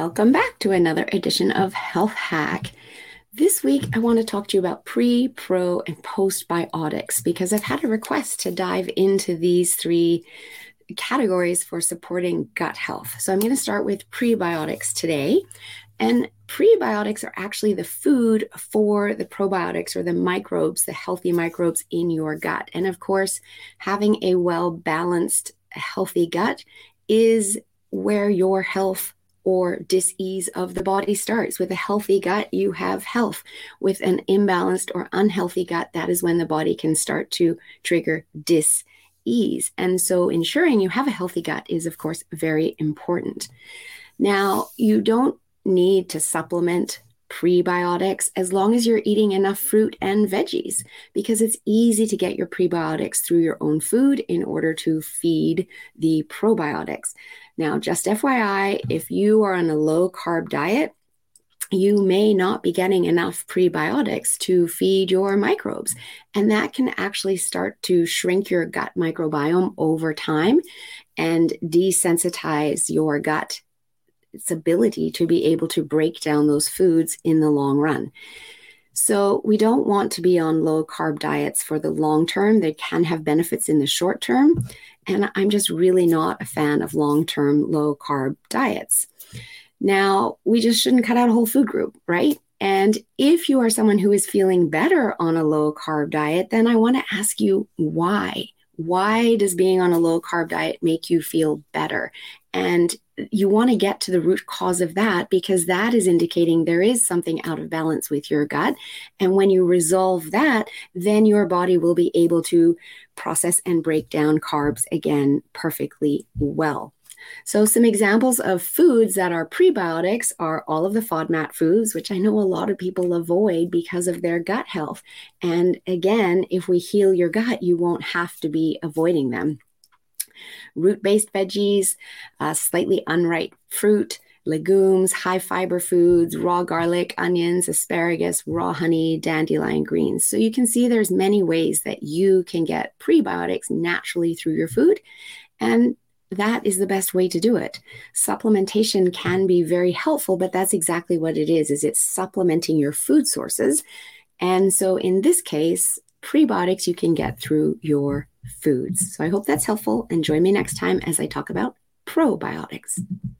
Welcome back to another edition of Health Hack. This week, I want to talk to you about pre, pro, and postbiotics because I've had a request to dive into these three categories for supporting gut health. So I'm going to start with prebiotics today. And prebiotics are actually the food for the probiotics or the microbes, the healthy microbes in your gut. And of course, having a well balanced, healthy gut is where your health or dis-ease of the body starts. With a healthy gut you have health. With an imbalanced or unhealthy gut that is when the body can start to trigger dis-ease. And so ensuring you have a healthy gut is of course very important. Now you don't need to supplement prebiotics as long as you're eating enough fruit and veggies because it's easy to get your prebiotics through your own food in order to feed the probiotics. Now, just FYI, if you are on a low carb diet, you may not be getting enough prebiotics to feed your microbes. And that can actually start to shrink your gut microbiome over time and desensitize your gut its ability to be able to break down those foods in the long run. So, we don't want to be on low carb diets for the long term. They can have benefits in the short term. And I'm just really not a fan of long term low carb diets. Now, we just shouldn't cut out a whole food group, right? And if you are someone who is feeling better on a low carb diet, then I want to ask you why. Why does being on a low carb diet make you feel better? And you want to get to the root cause of that because that is indicating there is something out of balance with your gut. And when you resolve that, then your body will be able to process and break down carbs again perfectly well. So, some examples of foods that are prebiotics are all of the FODMAP foods, which I know a lot of people avoid because of their gut health. And again, if we heal your gut, you won't have to be avoiding them root based veggies, uh, slightly unripe fruit, legumes, high fiber foods, raw garlic, onions, asparagus, raw honey, dandelion greens. So you can see there's many ways that you can get prebiotics naturally through your food. And that is the best way to do it. Supplementation can be very helpful, but that's exactly what it is, is it's supplementing your food sources. And so in this case, prebiotics you can get through your foods. So I hope that's helpful and join me next time as I talk about probiotics.